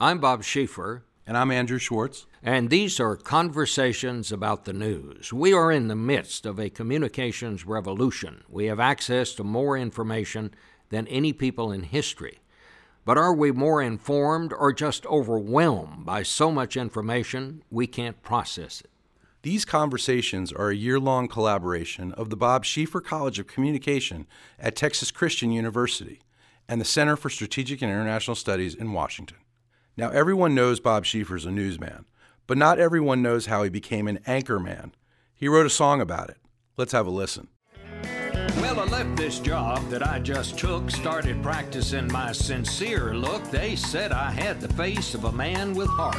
I'm Bob Schieffer. And I'm Andrew Schwartz. And these are conversations about the news. We are in the midst of a communications revolution. We have access to more information than any people in history. But are we more informed or just overwhelmed by so much information we can't process it? These conversations are a year long collaboration of the Bob Schieffer College of Communication at Texas Christian University and the Center for Strategic and International Studies in Washington. Now, everyone knows Bob Schieffer's a newsman, but not everyone knows how he became an anchor man. He wrote a song about it. Let's have a listen. Well, I left this job that I just took, started practicing my sincere look. They said I had the face of a man with heart.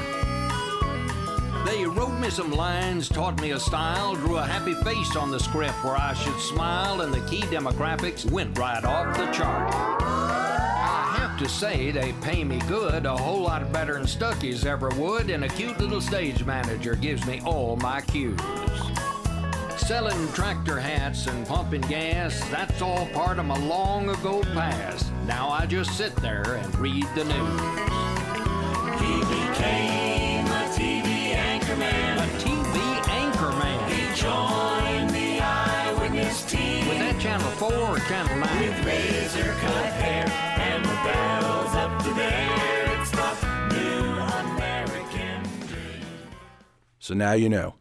They wrote me some lines, taught me a style, drew a happy face on the script where I should smile, and the key demographics went right off the chart to say they pay me good, a whole lot better than Stuckey's ever would, and a cute little stage manager gives me all my cues. Selling tractor hats and pumping gas, that's all part of my long ago past. Now I just sit there and read the news. He became a TV anchorman. A TV anchorman. He joined the Eyewitness team. Was that Channel 4 or Channel 9? With razor cut So now you know.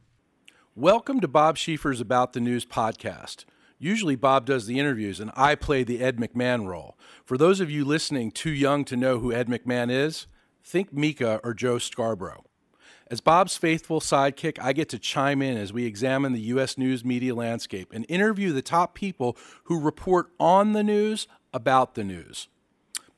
Welcome to Bob Schieffer's About the News podcast. Usually, Bob does the interviews, and I play the Ed McMahon role. For those of you listening too young to know who Ed McMahon is, think Mika or Joe Scarborough. As Bob's faithful sidekick, I get to chime in as we examine the U.S. news media landscape and interview the top people who report on the news about the news.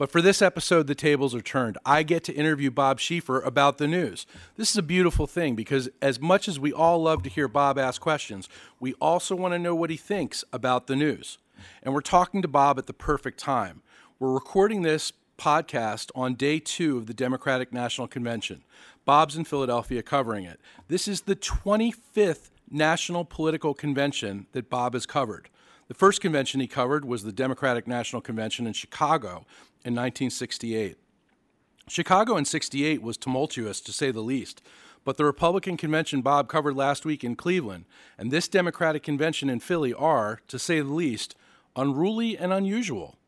But for this episode, the tables are turned. I get to interview Bob Schieffer about the news. This is a beautiful thing because, as much as we all love to hear Bob ask questions, we also want to know what he thinks about the news. And we're talking to Bob at the perfect time. We're recording this podcast on day two of the Democratic National Convention. Bob's in Philadelphia covering it. This is the 25th National Political Convention that Bob has covered. The first convention he covered was the Democratic National Convention in Chicago in 1968. Chicago in 68 was tumultuous, to say the least, but the Republican convention Bob covered last week in Cleveland and this Democratic convention in Philly are, to say the least, unruly and unusual.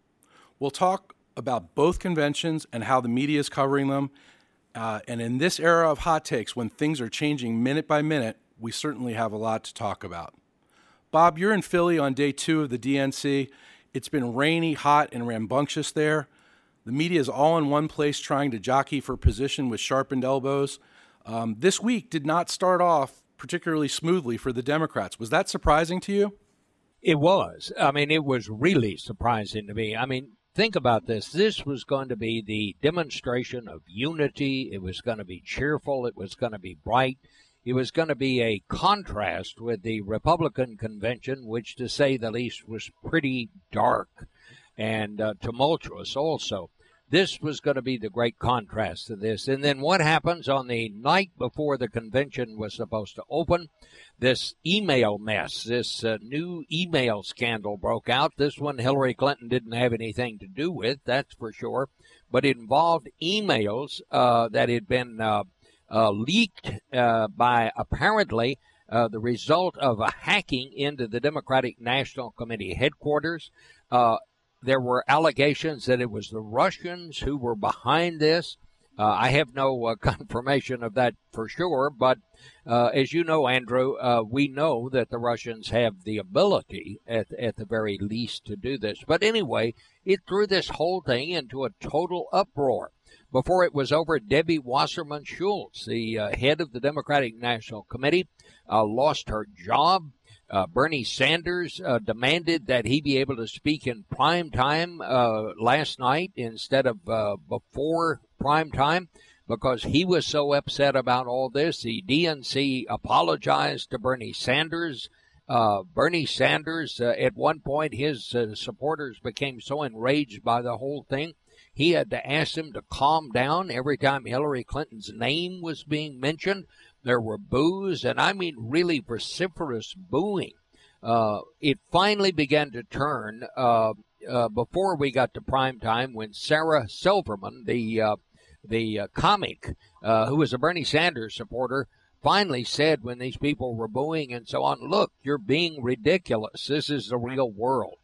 We'll talk about both conventions and how the media is covering them. Uh, and in this era of hot takes, when things are changing minute by minute, we certainly have a lot to talk about. Bob, you're in Philly on day two of the DNC. It's been rainy, hot, and rambunctious there. The media is all in one place trying to jockey for position with sharpened elbows. Um, this week did not start off particularly smoothly for the Democrats. Was that surprising to you? It was. I mean, it was really surprising to me. I mean, think about this. This was going to be the demonstration of unity. It was going to be cheerful. It was going to be bright. It was going to be a contrast with the Republican convention, which, to say the least, was pretty dark and uh, tumultuous also. This was going to be the great contrast to this. And then what happens on the night before the convention was supposed to open? This email mess, this uh, new email scandal broke out. This one Hillary Clinton didn't have anything to do with, that's for sure. But it involved emails uh, that had been uh, uh, leaked uh, by apparently uh, the result of a hacking into the Democratic National Committee headquarters. Uh, there were allegations that it was the Russians who were behind this. Uh, I have no uh, confirmation of that for sure, but as you know, Andrew, we know that the Russians have the ability, at, at the very least, to do this. But anyway, it threw this whole thing into a total uproar. Before it was over, Debbie Wasserman Schultz, the uh, head of the Democratic National Committee, uh, lost her job. Uh, Bernie Sanders uh, demanded that he be able to speak in prime time uh, last night instead of uh, before prime time because he was so upset about all this. The DNC apologized to Bernie Sanders. Uh, Bernie Sanders, uh, at one point, his supporters became so enraged by the whole thing he had to ask them to calm down every time Hillary Clinton's name was being mentioned. There were boos, and I mean really vociferous booing. Uh, it finally began to turn uh, uh, before we got to prime time when Sarah Silverman, the uh, the uh, comic, uh, who was a Bernie Sanders supporter, finally said when these people were booing and so on, "Look, you're being ridiculous. This is the real world."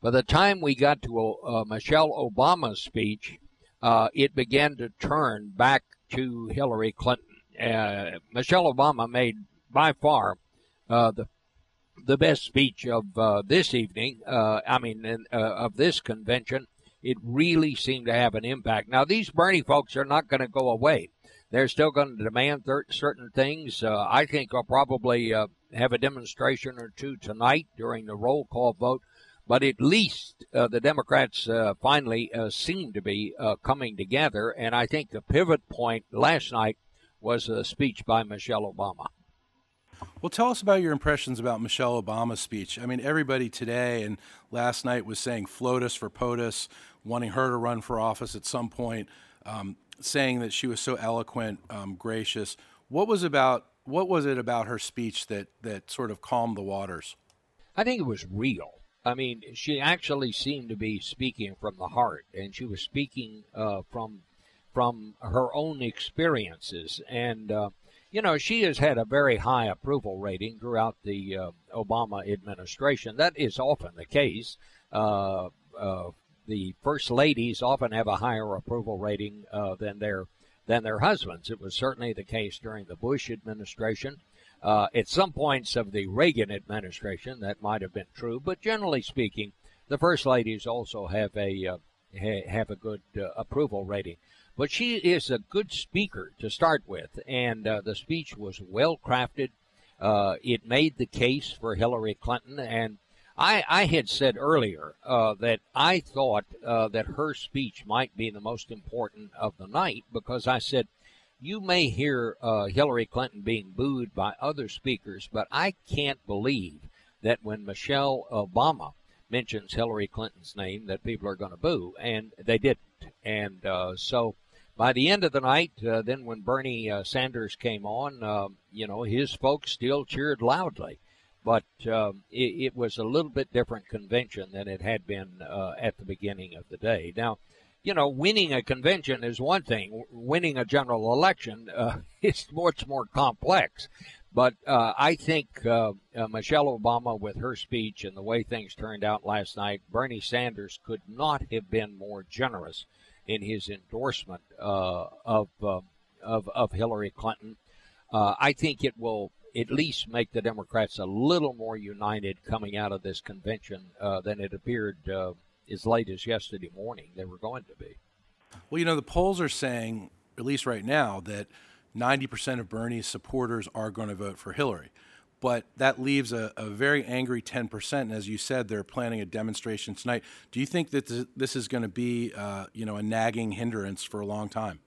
By the time we got to Michelle Obama's speech, it began to turn back to Hillary Clinton. Uh, Michelle Obama made by far uh, the the best speech of uh, this evening. Uh, I mean, uh, of this convention. It really seemed to have an impact. Now, these Bernie folks are not going to go away. They're still going to demand thir- certain things. Uh, I think I'll probably have a demonstration or two tonight during the roll call vote. But at least uh, the Democrats uh, finally uh, seem to be coming together. And I think the pivot point last night was a speech by Michelle Obama. Well, tell us about your impressions about Michelle Obama's speech. I mean, everybody today and last night was saying FLOTUS for POTUS, wanting her to run for office at some point, um, saying that she was so eloquent, um, gracious. What was about? What was it about her speech that that sort of calmed the waters? I think it was real. I mean, she actually seemed to be speaking from the heart, and she was speaking uh, from from her own experiences. And uh, you know, she has had a very high approval rating throughout the uh, Obama administration. That is often the case. Uh, uh, the first ladies often have a higher approval rating uh, than their than their husbands. It was certainly the case during the Bush administration. Uh, at some points of the Reagan administration, that might have been true, but generally speaking, the first ladies also have a ha- have a good approval rating. But she is a good speaker to start with, and uh, the speech was well crafted. Uh, it made the case for Hillary Clinton, and I, I had said earlier uh, that I thought uh, that her speech might be the most important of the night because I said, you may hear uh, Hillary Clinton being booed by other speakers, but I can't believe that when Michelle Obama mentions Hillary Clinton's name, that people are going to boo, and they didn't. And uh, so by the end of the night, uh, then when Bernie uh, Sanders came on, uh, you know, his folks still cheered loudly. But um, it, it, was a little bit different convention than it had been uh, at the beginning of the day. Now, you know, winning a convention is one thing. Winning a general election uh, is much more complex. But uh, I think Michelle Obama, with her speech and the way things turned out last night, Bernie Sanders could not have been more generous in his endorsement uh, of, uh, of of Hillary Clinton. I think it will at least make the Democrats a little more united coming out of this convention than it appeared as late as yesterday morning they were going to be. Well, you know, the polls are saying, at least right now, that 90% of Bernie's supporters are going to vote for Hillary. But that leaves a, a very angry 10%. And as you said, they're planning a demonstration tonight. Do you think that this is going to be, uh, you know, a nagging hindrance for a long time?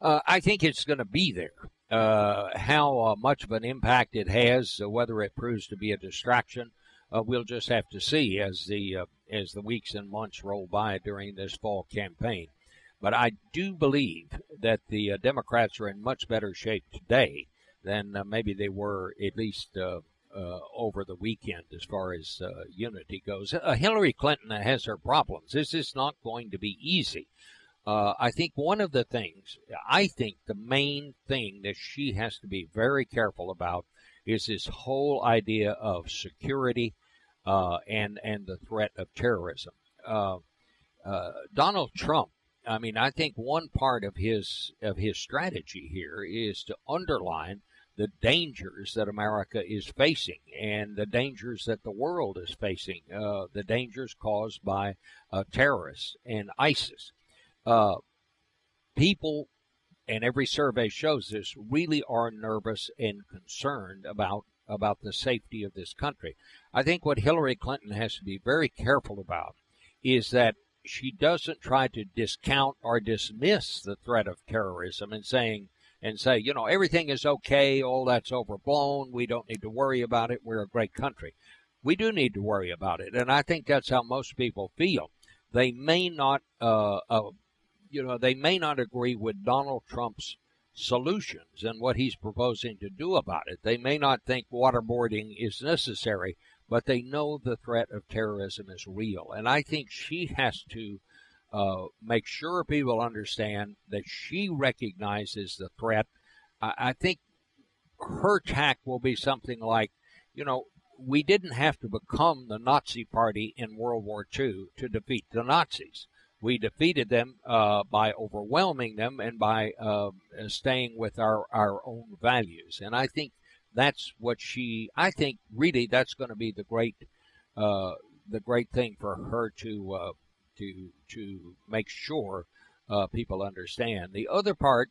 Uh, I think it's going to be there. Uh, how uh, much of an impact it has, uh, whether it proves to be a distraction, uh, we'll just have to see as the as the weeks and months roll by during this fall campaign. But I do believe that the Democrats are in much better shape today than uh, maybe they were at least uh, uh, over the weekend as far as unity goes. Hillary Clinton has her problems. This is not going to be easy. I think one of the things, I think the main thing that she has to be very careful about is this whole idea of security uh, and and the threat of terrorism. Uh, uh, Donald Trump. I mean, I think one part of his of his strategy here is to underline the dangers that America is facing and the dangers that the world is facing, uh, the dangers caused by uh, terrorists and ISIS. Uh, people, and every survey shows this, really are nervous and concerned about about the safety of this country. I think what Hillary Clinton has to be very careful about is that she doesn't try to discount or dismiss the threat of terrorism and saying and say, you know, everything is okay, all that's overblown, we don't need to worry about it, we're a great country. We do need to worry about it, and I think that's how most people feel. They may not, uh, uh, you know, they may not agree with Donald Trump's solutions and what he's proposing to do about it. They may not think waterboarding is necessary, but they know the threat of terrorism is real. And I think she has to uh, make sure people understand that she recognizes the threat. I, I think her tack will be something like, you know, we didn't have to become the Nazi Party in World War II to defeat the Nazis. We defeated them uh, by overwhelming them and by uh, staying with our, our own values. And I think that's what she. I think really that's going to be the great uh, the great thing for her to uh, to to make sure uh, people understand. The other part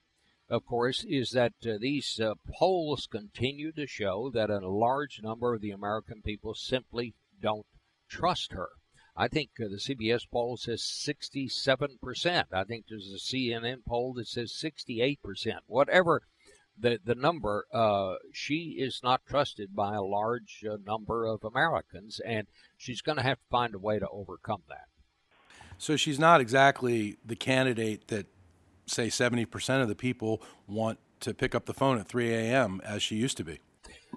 of course, is that uh, these uh, polls continue to show that a large number of the American people simply don't trust her. I think uh, the CBS poll says 67%. I think there's a CNN poll that says 68%. Whatever the, the number, uh, she is not trusted by a large uh, number of Americans, and she's going to have to find a way to overcome that. So she's not exactly the candidate that say 70% of the people want to pick up the phone at 3 a.m. as she used to be.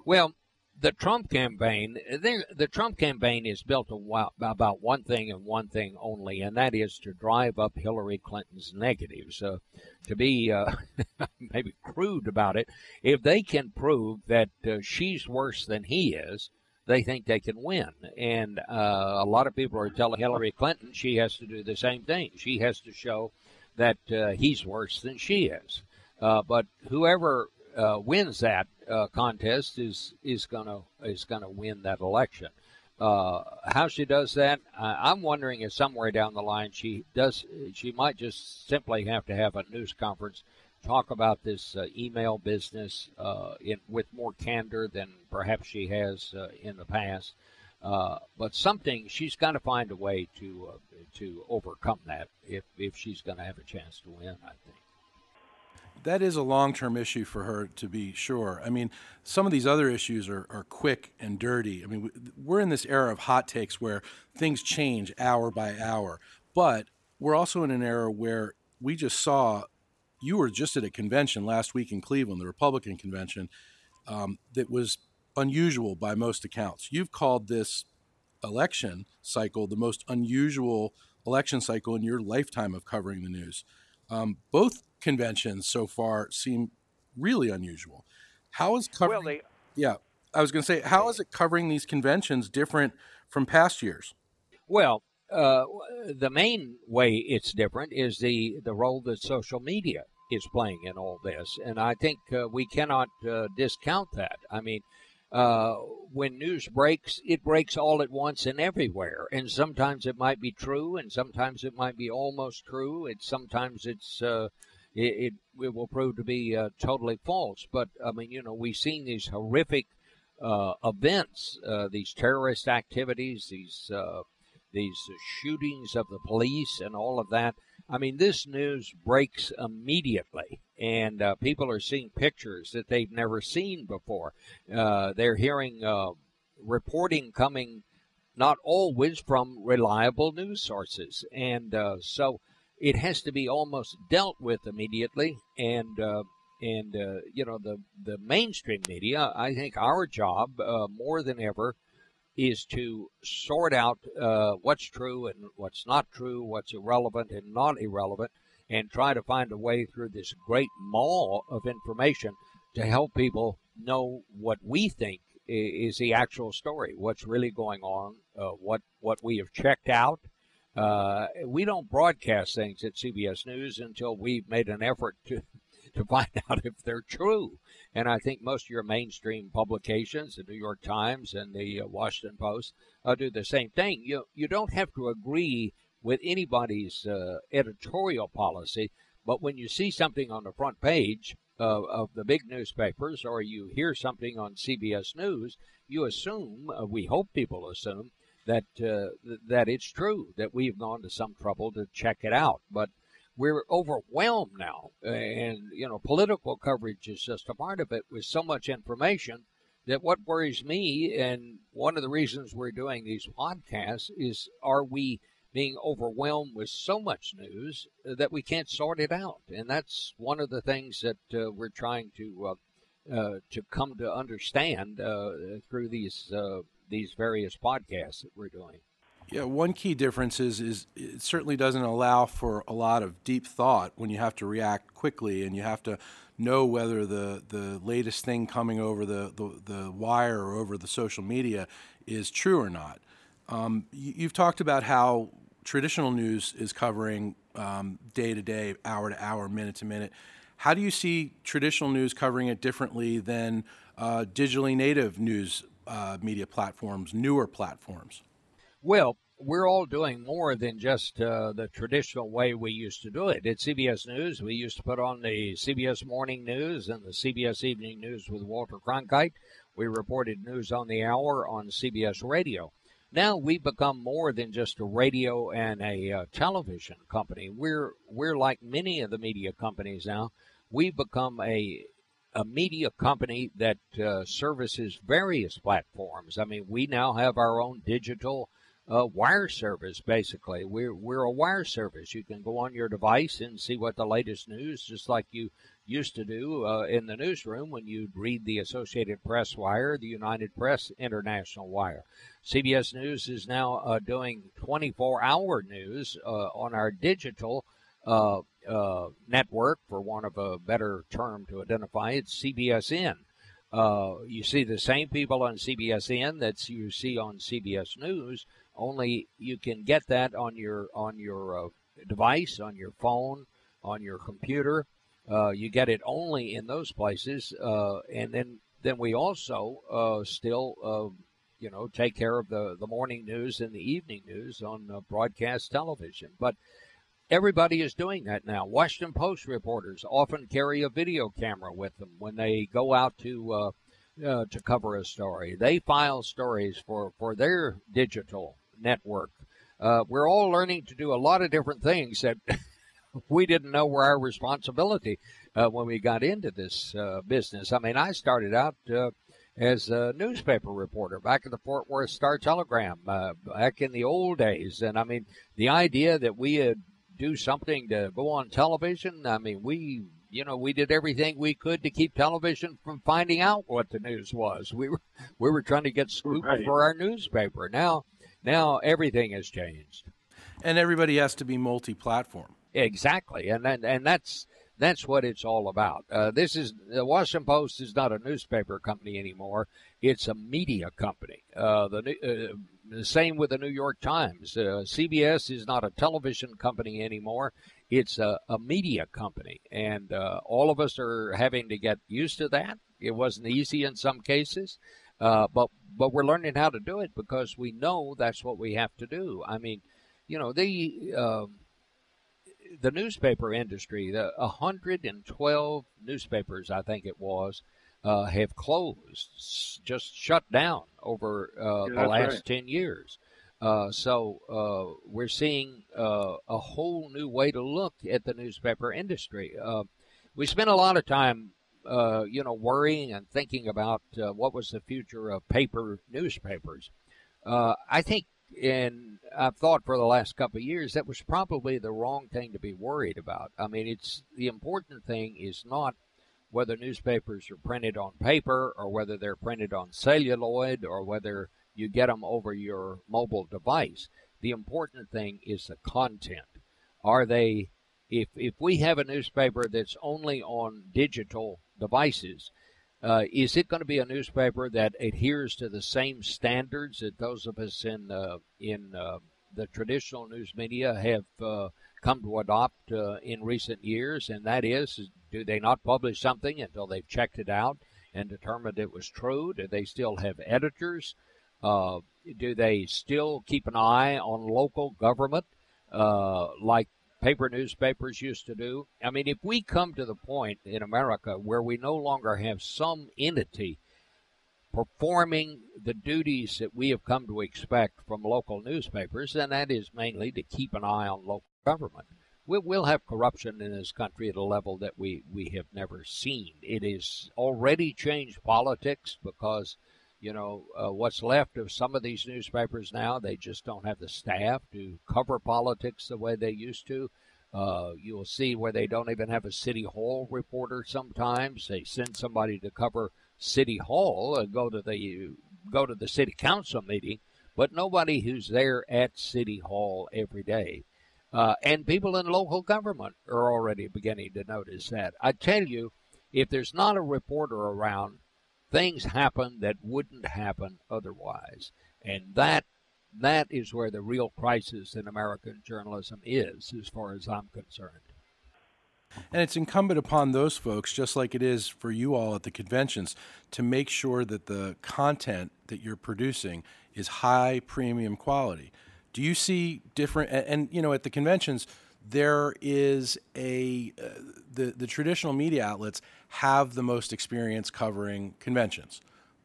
Well, the Trump campaign, the Trump campaign is built about one thing and one thing only, and that is to drive up Hillary Clinton's negatives. Uh, to be uh, maybe crude about it, if they can prove that uh, she's worse than he is, they think they can win. And uh, a lot of people are telling Hillary Clinton she has to do the same thing. She has to show that uh, he's worse than she is. Uh, but whoever uh, wins that uh, contest is is gonna is gonna win that election. Uh, how she does that, I'm wondering if somewhere down the line she does. She might just simply have to have a news conference, talk about this uh, email business in, with more candor than perhaps she has in the past. Uh, but something she's got to find a way to uh, to overcome that if if she's going to have a chance to win. I think that is a long term issue for her to be sure. I mean, some of these other issues are, are quick and dirty. I mean, we're in this era of hot takes where things change hour by hour, but we're also in an era where we just saw. You were just at a convention last week in Cleveland, the Republican convention, um, that was unusual by most accounts. You've called this election cycle the most unusual election cycle in your lifetime of covering the news. Um, both conventions so far seem really unusual. How is covering? Well, they, yeah, I was going to say, how is it covering these conventions different from past years? Well, uh, the main way it's different is the the role that social media is playing in all this, and I think uh, we cannot uh, discount that. I mean, uh, when news breaks, it breaks all at once and everywhere. And sometimes it might be true, and sometimes it might be almost true. It sometimes it's uh, it, it, it will prove to be uh, totally false. But I mean, you know, we've seen these horrific uh, events, these terrorist activities, these uh, these shootings of the police, and all of that. I mean, this news breaks immediately, and uh, people are seeing pictures that they've never seen before. Uh, they're hearing uh, reporting coming not always from reliable news sources, and uh, so it has to be almost dealt with immediately. And uh, and uh, you know the the mainstream media, I think our job more than ever is to sort out uh, what's true and what's not true, what's irrelevant and not irrelevant, and try to find a way through this great maw of information to help people know what we think is the actual story, what's really going on, uh, what what we have checked out. Uh, we don't broadcast things at CBS News until we've made an effort to to find out if they're true. And I think most of your mainstream publications, the New York Times and the uh, Washington Post, uh, do the same thing. You you don't have to agree with anybody's uh, editorial policy, but when you see something on the front page of the big newspapers, or you hear something on CBS News, you assume, uh, we hope people assume, that uh, that it's true that we've gone to some trouble to check it out. But we're overwhelmed now, and you know, political coverage is just a part of it with so much information that what worries me, and one of the reasons we're doing these podcasts, is are we being overwhelmed with so much news that we can't sort it out, and that's one of the things that uh, we're trying to uh, uh, to come to understand uh, through these uh, these various podcasts that we're doing. Yeah, one key difference is is it certainly doesn't allow for a lot of deep thought when you have to react quickly and you have to know whether the, the latest thing coming over the, the, the wire or over the social media is true or not. Um, you, you've talked about how traditional news is covering um, day to day, hour to hour, minute to minute. How do you see traditional news covering it differently than uh, digitally native news uh, media platforms, newer platforms? Well, we're all doing more than just uh, the traditional way we used to do it. At CBS News, we used to put on the CBS Morning News and the CBS Evening News with Walter Cronkite. We reported news on the hour on CBS Radio. Now we've become more than just a radio and a uh, television company. We're we're like many of the media companies now. We've become a a media company that uh, services various platforms. I mean, we now have our own digital uh, wire service. Basically, we're we're a wire service. You can go on your device and see what the latest news, just like you used to do uh, in the newsroom when you'd read the Associated Press wire, the United Press International wire. CBS News is now uh, doing 24-hour news uh, on our digital. Uh, uh, network, for want of a better term to identify it, CBSN. Uh, you see the same people on CBSN that you see on CBS News, only you can get that on your on your uh, device, on your phone, on your computer. Uh, you get it only in those places, uh, and then then we also uh, still uh, you know take care of the the morning news and the evening news on uh, broadcast television, but. Everybody is doing that now. Washington Post reporters often carry a video camera with them when they go out to uh, uh, to cover a story. They file stories for, for their digital network. Uh, we're all learning to do a lot of different things that we didn't know were our responsibility uh, when we got into this uh, business. I mean, I started out uh, as a newspaper reporter back at the Fort Worth Star Telegram uh, back in the old days, and I mean, the idea that we had do something to go on television. I mean, we, you know, we did everything we could to keep television from finding out what the news was. We were, we were trying to get scoop Right. for our newspaper. Now, now everything has changed. And everybody has to be multi-platform. Exactly, and and, and that's that's what it's all about. Uh, this is the Washington Post is not a newspaper company anymore; it's a media company. Uh, the uh, the same with the New York Times. Uh, CBS is not a television company anymore; it's a, a media company, and uh, all of us are having to get used to that. It wasn't easy in some cases, uh, but but we're learning how to do it because we know that's what we have to do. I mean, you know the. Um, the newspaper industry, the 112 newspapers, I think it was, uh, have closed, just shut down over uh, Yeah, the last right. 10 years. Uh, so uh, we're seeing uh, a whole new way to look at the newspaper industry. Uh, we spent a lot of time, uh, you know, worrying and thinking about uh, what was the future of paper newspapers. Uh, I think, and I've thought for the last couple of years, that was probably the wrong thing to be worried about. I mean, it's the important thing is not whether newspapers are printed on paper or whether they're printed on celluloid or whether you get them over your mobile device. The important thing is the content. Are they, if, if we have a newspaper that's only on digital devices, uh, is it going to be a newspaper that adheres to the same standards that those of us in uh, in uh, the traditional news media have uh, come to adopt uh, in recent years? And that is, do they not publish something until they've checked it out and determined it was true? Do they still have editors? Do they still keep an eye on local government uh, like paper newspapers used to do? I mean, if we come to the point in America where we no longer have some entity performing the duties that we have come to expect from local newspapers, and that is mainly to keep an eye on local government. We- We'll have corruption in this country at a level that we, we have never seen. It has already changed politics because, you know, uh, what's left of some of these newspapers now, they just don't have the staff to cover politics the way they used to. Uh, you'll see where they don't even have a city hall reporter sometimes. They send somebody to cover city hall and go to the go to the city council meeting, but nobody who's there at City Hall every day. Uh, and people in local government are already beginning to notice that. I tell you, if there's not a reporter around, things happen that wouldn't happen otherwise. And that that is where the real crisis in American journalism is, as far as I'm concerned. And it's incumbent upon those folks, just like it is for you all at the conventions, to make sure that the content that you're producing is high premium quality. Do you see different? And, and you know, at the conventions, there is a uh, the the traditional media outlets have the most experience covering conventions.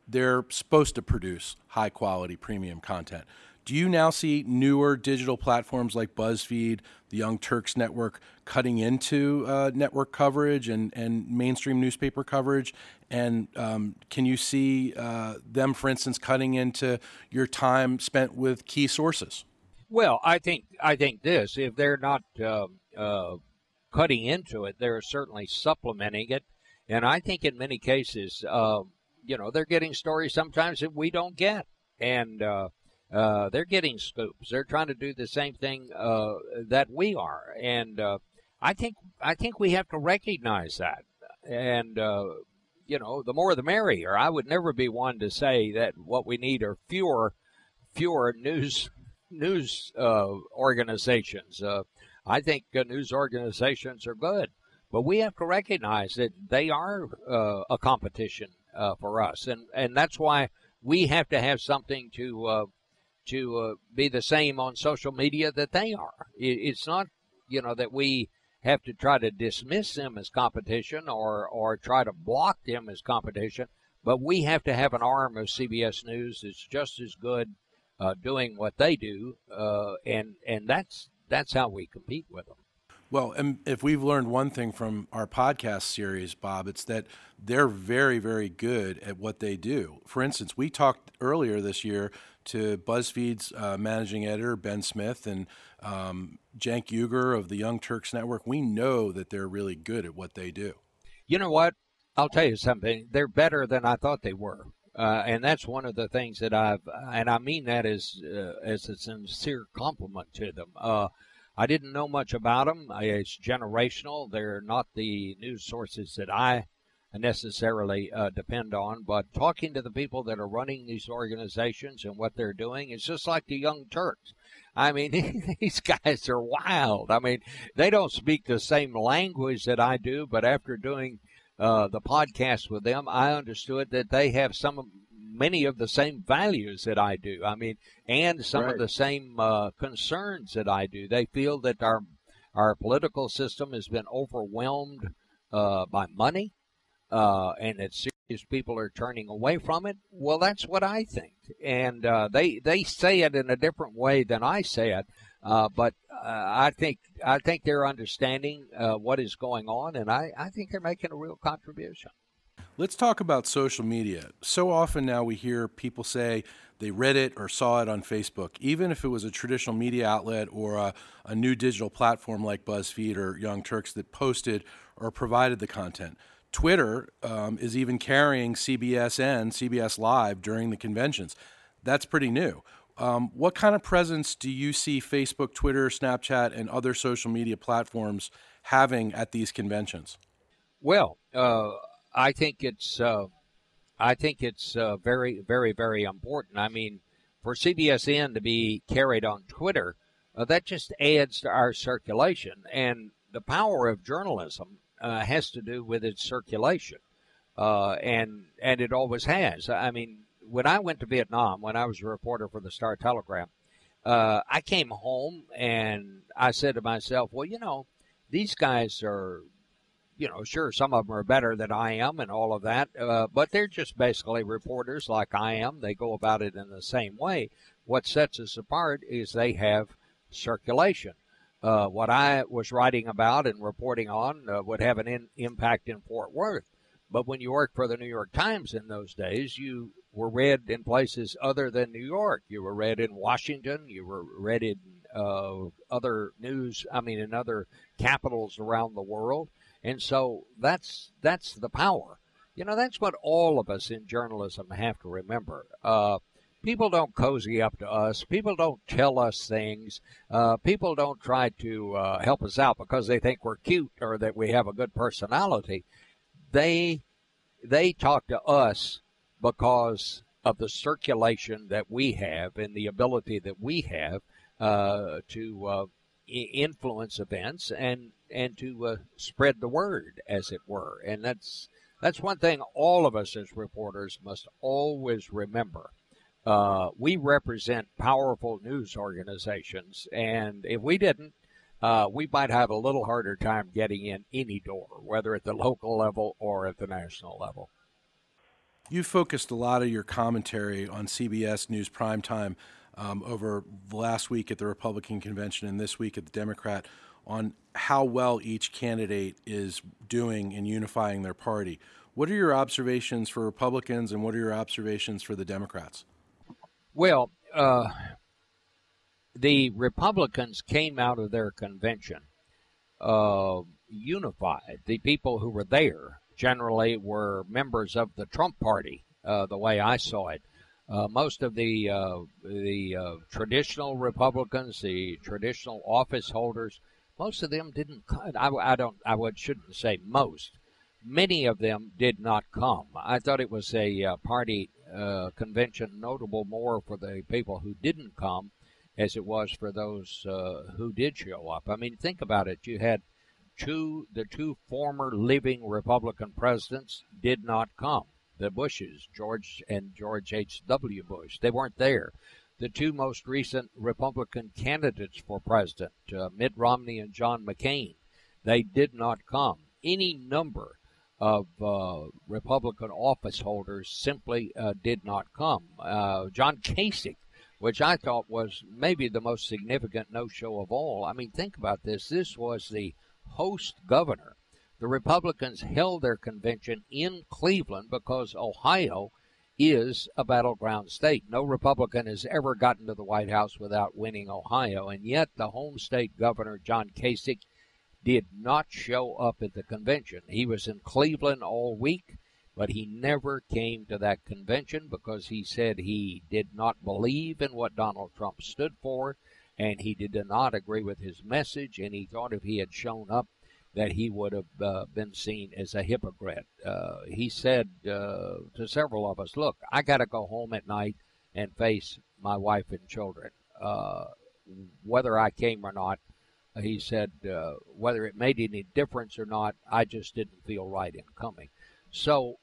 They're supposed to produce high quality premium content. Do you now see newer digital platforms like BuzzFeed, the Young Turks Network, cutting into uh, network coverage and, and mainstream newspaper coverage? And um, can you see uh, them, for instance, cutting into your time spent with key sources? Well, I think I think this: if they're not uh, uh, cutting into it, they're certainly supplementing it, and I think in many cases, uh, you know, they're getting stories sometimes that we don't get, and uh, uh, they're getting scoops. They're trying to do the same thing uh, that we are, and I think I think we have to recognize that. And you know, the more the merrier. I would never be one to say that what we need are fewer fewer news news uh, organizations. Uh, I think news organizations are good, but we have to recognize that they are a competition for us, and and that's why we have to have something to to uh, be the same on social media that they are. It, it's not, you know, that we have to try to dismiss them as competition or, or try to block them as competition, but we have to have an arm of CBS News that's just as good uh, doing what they do, uh, and and that's that's how we compete with them. Well, and if we've learned one thing from our podcast series, Bob, it's that they're very, very good at what they do. For instance, we talked earlier this year to BuzzFeed's uh, managing editor, Ben Smith, and um, Cenk Uygur of the Young Turks Network. We know that they're really good at what they do. You know what? I'll tell you something. They're better than I thought they were. Uh, and that's one of the things that I've, and I mean that as uh, as a sincere compliment to them. Uh, I didn't know much about them. It's generational. They're not the news sources that I necessarily uh, depend on. But talking to the people that are running these organizations and what they're doing, it's just like the Young Turks. I mean, these guys are wild. I mean, they don't speak the same language that I do, but after doing uh, the podcast with them, I understood that they have some many of the same values that I do. I mean, and some right. of the same uh, concerns that I do. They feel that our our political system has been overwhelmed uh, by money uh, and that serious people are turning away from it. Well, that's what I think, and uh, they they say it in a different way than I say it. Uh, but uh, I think I think they're understanding uh, what is going on, and I, I think they're making a real contribution. Let's talk about social media. So often now we hear people say they read it or saw it on Facebook, even if it was a traditional media outlet or a, a new digital platform like BuzzFeed or Young Turks that posted or provided the content. Twitter um, is even carrying CBSN, CBS Live during the conventions. That's pretty new. Um, what kind of presence do you see Facebook, Twitter, Snapchat, and other social media platforms having at these conventions? Well, uh, I think it's uh, I think it's uh, very, very, very important. I mean, for CBSN to be carried on Twitter, uh, that just adds to our circulation and the power of journalism uh, has to do with its circulation, uh, and and it always has. I mean, when I went to Vietnam, when I was a reporter for the Star Telegram, uh, I came home and I said to myself, well, you know, these guys are, you know, sure, some of them are better than I am and all of that, uh, but they're just basically reporters like I am. They go about it in the same way. What sets us apart is they have circulation uh, what I was writing about and reporting on uh, would have an in, impact in Fort Worth. But when you worked for the New York Times in those days, you were read in places other than New York. You were read in Washington. You were read in uh, other news. I mean, in other capitals around the world. And so that's that's the power. You know, that's what all of us in journalism have to remember. Uh, people don't cozy up to us. People don't tell us things. Uh, people don't try to uh, help us out because they think we're cute or that we have a good personality. They they talk to us because of the circulation that we have and the ability that we have uh, to uh, influence events and and to uh, spread the word, as it were. And that's that's one thing all of us as reporters must always remember. Uh, we represent powerful news organizations, and if we didn't, uh, we might have a little harder time getting in any door, whether at the local level or at the national level. You focused a lot of your commentary on CBS News Primetime um, over the last week at the Republican convention and this week at the Democrat on how well each candidate is doing in unifying their party. What are your observations for Republicans and what are your observations for the Democrats? Well, uh, the Republicans came out of their convention uh, unified. The people who were there generally were members of the Trump party, uh, the way I saw it. Uh, most of the uh, the uh, traditional Republicans, the traditional office holders, most of them didn't. I, I don't. I would shouldn't say most. Many of them did not come. I thought it was a uh, party convention notable more for the people who didn't come, as it was for those who did show up. I mean, think about it. You had two the two former living Republican presidents did not come the Bushes, George and George H.W. Bush. They weren't there. The two most recent Republican candidates for president, uh, Mitt Romney and John McCain, they did not come. Any number of uh, Republican office holders simply uh, did not come. Uh, John Kasich, which I thought was maybe the most significant no show of all. I mean, think about this. This was the host governor the Republicans held their convention in Cleveland because Ohio is a battleground state. No Republican has ever gotten to the White House without winning Ohio, and yet the home state governor, John Kasich, did not show up at the convention. He was in Cleveland all week, but he never came to that convention because he said he did not believe in what Donald Trump stood for, and he did not agree with his message, and he thought if he had shown up, that he would have uh, been seen as a hypocrite. Uh, he said uh, to several of us, Look, I got to go home at night and face my wife and children. Uh, whether I came or not, he said, uh, whether it made any difference or not, I just didn't feel right in coming. So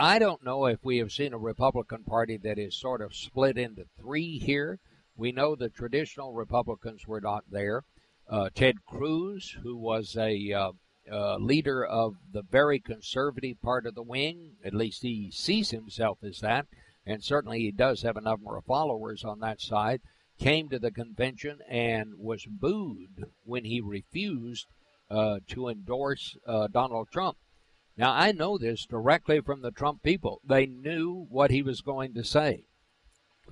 I don't know if we have seen a Republican Party that is sort of split into three here. We know the traditional Republicans were not there uh, Ted Cruz, who was a uh, uh, leader of the very conservative part of the wing. At least he sees himself as that, and certainly he does have a number of followers on that side. Came to the convention and was booed when he refused uh, to endorse uh, Donald Trump. Now, I know this directly from the Trump people. They knew what he was going to say.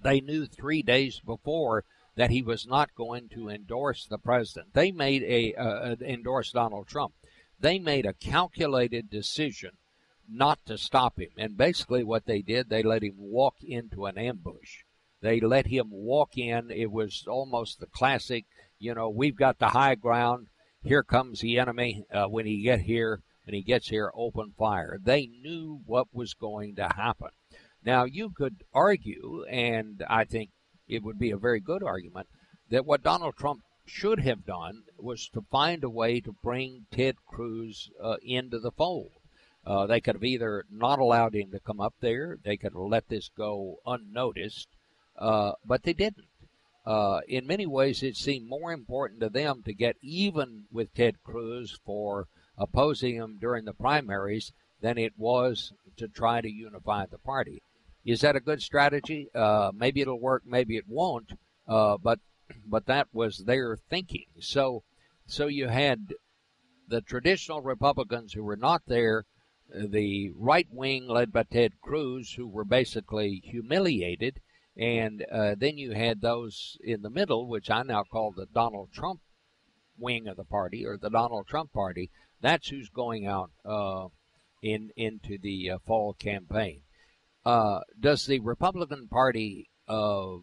They knew three days before that he was not going to endorse the president. They made a uh, endorse Donald Trump. They made a calculated decision not to stop him. And basically, what they did, they let him walk into an ambush. They let him walk in. It was almost the classic, you know, we've got the high ground. Here comes the enemy. Uh, when he get here, when he gets here, open fire. They knew what was going to happen. Now you could argue, and I think it would be a very good argument that what Donald Trump should have done was to find a way to bring Ted Cruz uh, into the fold. Uh, they could have either not allowed him to come up there, they could have let this go unnoticed, uh, but they didn't. Uh, in many ways, it seemed more important to them to get even with Ted Cruz for opposing him during the primaries than it was to try to unify the party. Is that a good strategy? Uh, maybe it'll work, maybe it won't. Uh, but but that was their thinking. So so you had the traditional Republicans who were not there, the right wing led by Ted Cruz, who were basically humiliated, and uh, then you had those in the middle, which I now call the Donald Trump wing of the party or the Donald Trump party. That's who's going out uh, in into the uh, fall campaign. Uh, does the Republican Party Uh,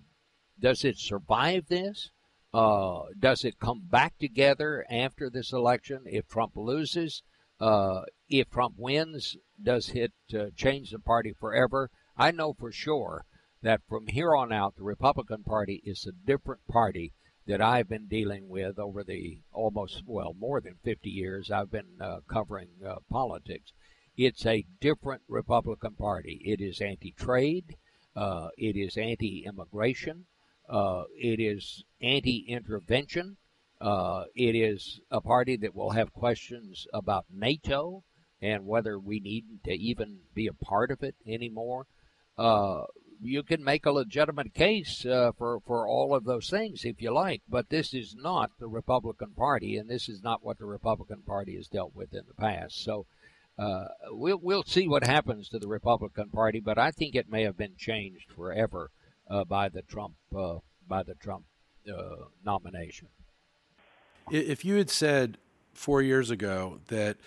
does it survive this? Uh, does it come back together after this election if Trump loses? Uh, if Trump wins, does it uh, change the party forever? I know for sure that from here on out, the Republican Party is a different party that I've been dealing with over the almost, well, more than 50 years I've been uh, covering politics. It's a different Republican Party. It is anti trade, uh, it is anti immigration, uh, it is anti intervention. Uh, it is a party that will have questions about NATO and whether we need to even be a part of it anymore. Uh, you can make a legitimate case uh, for for all of those things if you like, but this is not the Republican Party, and this is not what the Republican Party has dealt with in the past. So. Uh, we'll we'll see what happens to the Republican Party, but I think it may have been changed forever uh, by the Trump uh, by the Trump uh, nomination. If you had said four years ago that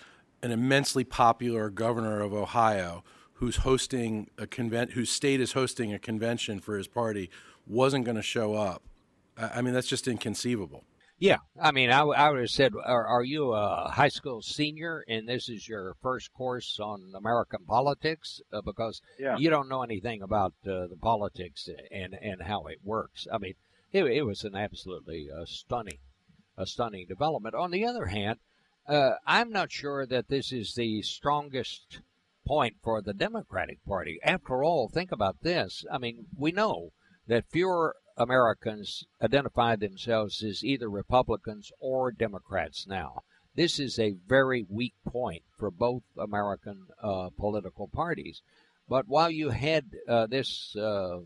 an immensely popular governor of Ohio who's hosting a convent whose state is hosting a convention for his party wasn't going to show up. I mean, that's just inconceivable. Yeah, I mean, I, I would have said, are, are, you a high school senior and this is your first course on American politics? Uh, because yeah. you don't know anything about uh, the politics and, and how it works. I mean, it, it was an absolutely uh, stunning, a stunning development. On the other hand, uh, I'm not sure that this is the strongest point for the Democratic Party. After all, think about this. I mean, we know that fewer Americans identify themselves as either Republicans or Democrats now. This is a very weak point for both American uh, political parties. But while you had uh, this uh,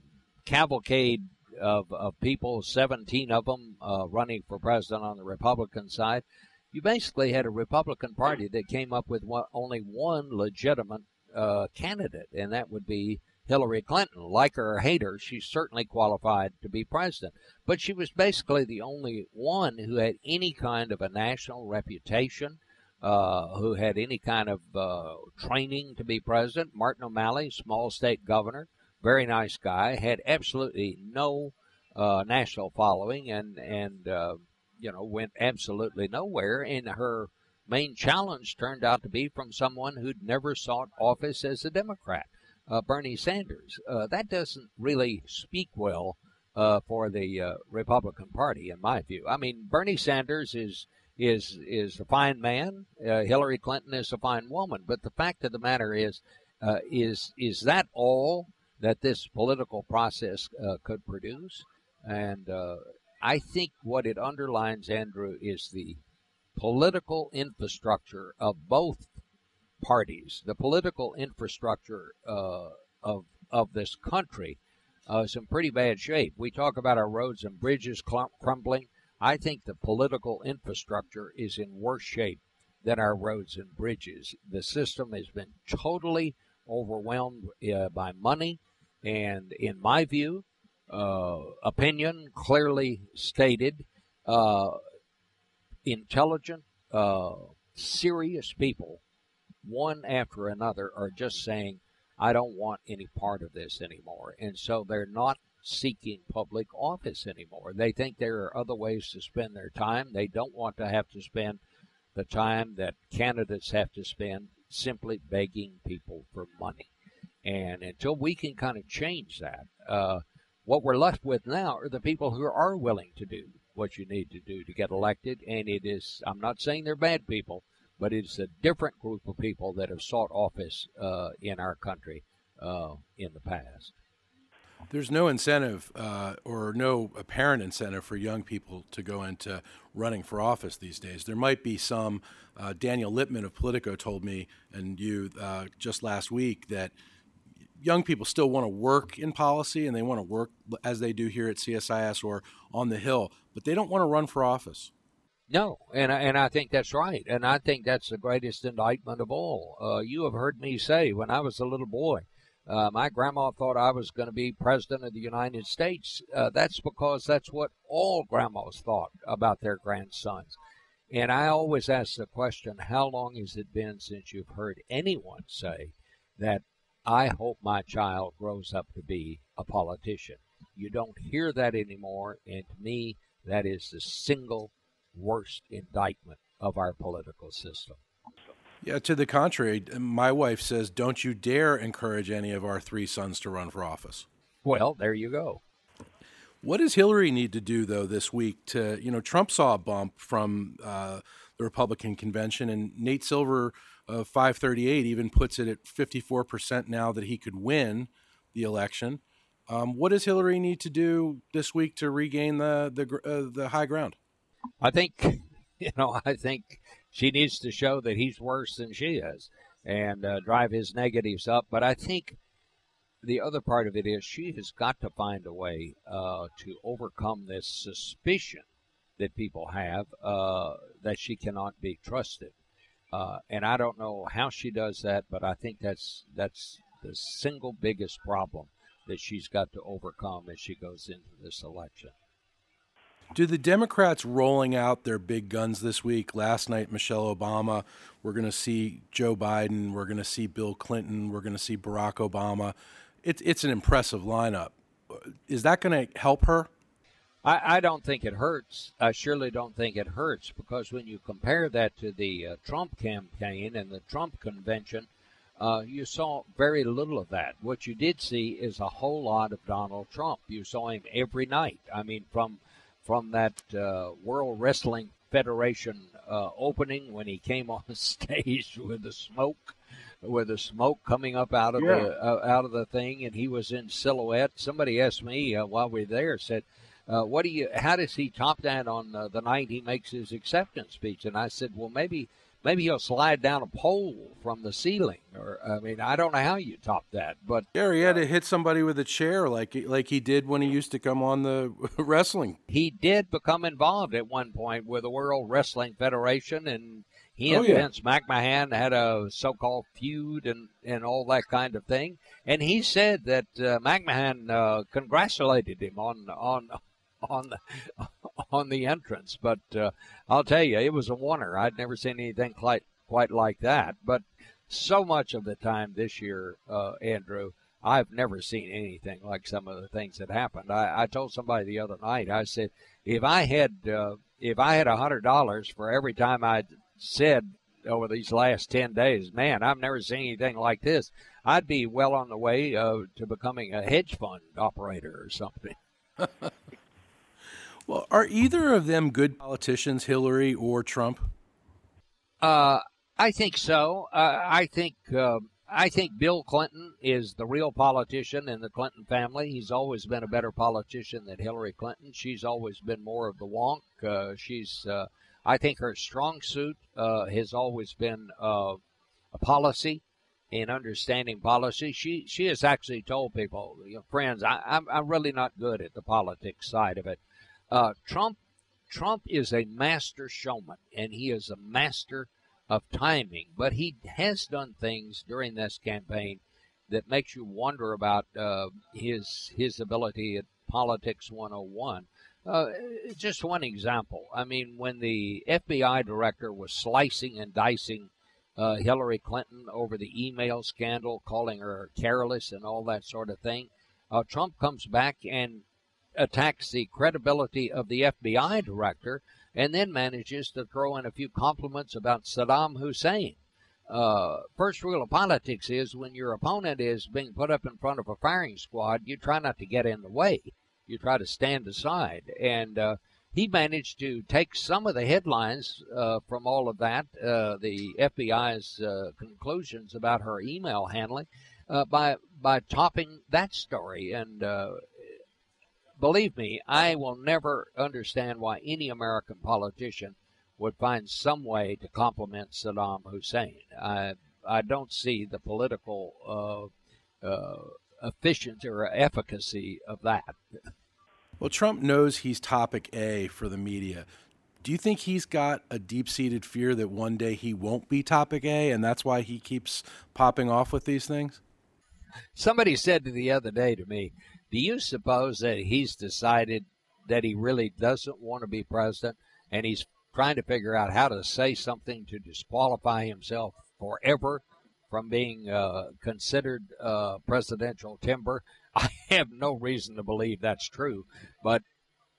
cavalcade of, of people, 17 of them uh, running for president on the Republican side, you basically had a Republican Party that came up with one, only one legitimate uh, candidate, and that would be Hillary Clinton. Like her or hate her, she's certainly qualified to be president. But she was basically the only one who had any kind of a national reputation, uh, who had any kind of uh, training to be president. Martin O'Malley, small state governor, very nice guy, had absolutely no uh, national following, and and uh, you know went absolutely nowhere. And her main challenge turned out to be from someone who'd never sought office as a Democrat uh, Bernie Sanders. Uh, that doesn't really speak well uh, for the uh, Republican Party, in my view. I mean, Bernie Sanders is is is a fine man. Uh, Hillary Clinton is a fine woman. But the fact of the matter is, uh, is is that all that this political process could produce? And I think what it underlines, Andrew, is the political infrastructure of both parties, the political infrastructure uh, of of this country uh, is in pretty bad shape. We talk about our roads and bridges crumbling. I think the political infrastructure is in worse shape than our roads and bridges. The system has been totally overwhelmed uh, by money, and in my view, uh, opinion clearly stated, uh, intelligent, uh, serious people one after another are just saying, I don't want any part of this anymore. And so they're not seeking public office anymore. They think there are other ways to spend their time. They don't want to have to spend the time that candidates have to spend simply begging people for money. And until we can kind of change that, uh, what we're left with now are the people who are willing to do what you need to do to get elected. And it is, I'm not saying they're bad people, but it's a different group of people that have sought office uh, in our country uh, in the past. There's no incentive uh, or no apparent incentive for young people to go into running for office these days. There might be some. Uh, Daniel Lippman of Politico told me, and you uh, just last week, that young people still want to work in policy and they want to work as they do here at CSIS or on the Hill, but they don't want to run for office. No, and I, and I think that's right, and I think that's the greatest indictment of all. Uh, you have heard me say when I was a little boy, uh, my grandma thought I was going to be president of the United States. Uh, that's because that's what all grandmas thought about their grandsons. And I always ask the question, how long has it been since you've heard anyone say that I hope my child grows up to be a politician? You don't hear that anymore, and to me, that is the single worst indictment of our political system. Yeah, to the contrary, my wife says, "Don't you dare encourage any of our three sons to run for office." Well, there you go. What does Hillary need to do though this week to you know Trump saw a bump from uh, the Republican convention and Nate Silver of 538 even puts it at 54 percent now that he could win the election. Um, what does Hillary need to do this week to regain the the uh, the high ground? I think you know I think she needs to show that he's worse than she is and uh, drive his negatives up. But I think the other part of it is she has got to find a way uh, to overcome this suspicion that people have uh, that she cannot be trusted. Uh, and I don't know how she does that, but I think that's that's the single biggest problem that she's got to overcome as she goes into this election. Do the Democrats rolling out their big guns this week? Last night, Michelle Obama. We're going to see Joe Biden. We're going to see Bill Clinton. We're going to see Barack Obama. It's it's an impressive lineup. Is that going to help her? I, I don't think it hurts. I surely don't think it hurts because when you compare that to the uh, Trump campaign and the Trump convention, uh, you saw very little of that. What you did see is a whole lot of Donald Trump. You saw him every night. I mean, from from that uh, World Wrestling Federation uh, opening when he came on stage with the smoke, with the smoke coming up out of Yeah. the uh, out of the thing, and he was in silhouette. Somebody asked me uh, while we were there, said, uh, "What do you? How does he top that on uh, the night he makes his acceptance speech?" And I said, "Well, maybe." Maybe he'll slide down a pole from the ceiling, or I mean, I don't know how you top that, but Yeah, he had to hit somebody with a chair like like he did when he used to come on the wrestling. he did become involved at one point with the World Wrestling Federation, and he Oh, and yeah. Vince McMahon had a so-called feud and and all that kind of thing. And he said that uh, McMahon uh, congratulated him on on on the, on the entrance. But uh, I'll tell you, it was a wonder. I'd never seen anything quite quite like that. But so much of the time this year, uh, Andrew. I've never seen anything like some of the things that happened. I, I told somebody the other night. I said, if I had uh, if I had a hundred dollars for every time I said over these last ten days, man, I've never seen anything like this. I'd be well on the way uh, to becoming a hedge fund operator or something. Well, are either of them good politicians, Hillary or Trump? Uh, I think so. Uh, I think uh, I think Bill Clinton is the real politician in the Clinton family. He's always been a better politician than Hillary Clinton. She's always been more of the wonk. Uh, she's uh, I think her strong suit uh, has always been uh, a policy in understanding policy. She she has actually told people, you know, friends, I, I'm I'm really not good at the politics side of it. Uh, Trump Trump is a master showman, and he is a master of timing. But he has done things during this campaign that makes you wonder about uh, his his ability at politics 101. Uh, just one example. I mean, when the FBI director was slicing and dicing uh, Hillary Clinton over the email scandal, calling her careless and all that sort of thing, uh, Trump comes back and attacks the credibility of the FBI director and then manages to throw in a few compliments about Saddam Hussein. Uh, first rule of politics is when your opponent is being put up in front of a firing squad, you try not to get in the way. You try to stand aside. And uh, he managed to take some of the headlines uh, from all of that, uh, the FBI's uh, conclusions about her email handling, uh, by by topping that story. And believe me, I will never understand why any American politician would find some way to compliment Saddam Hussein. I I don't see the political uh, uh, efficiency or efficacy of that. Well, Trump knows he's topic A for the media. Do you think he's got a deep seated fear that one day he won't be topic A and that's why he keeps popping off with these things? Somebody said to the other day to me, "Do you suppose that he's decided that he really doesn't want to be president, and he's trying to figure out how to say something to disqualify himself forever from being uh, considered uh, presidential timber. I have no reason to believe that's true, but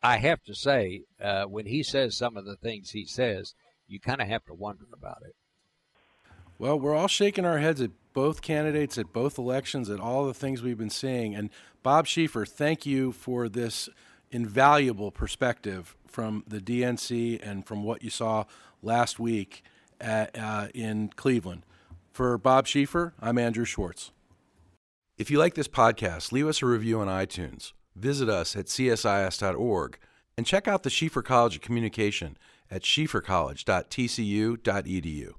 I have to say, uh, when he says some of the things he says, you kind of have to wonder about it. Well, we're all shaking our heads at both candidates, at both elections, at all the things we've been seeing. And Bob Schieffer, thank you for this invaluable perspective from the DNC and from what you saw last week at, uh, in Cleveland. For Bob Schieffer, I'm Andrew Schwartz. If you like this podcast, leave us a review on iTunes. Visit us at csis.org and check out the Schieffer College of Communication at schieffercollege.tcu.edu.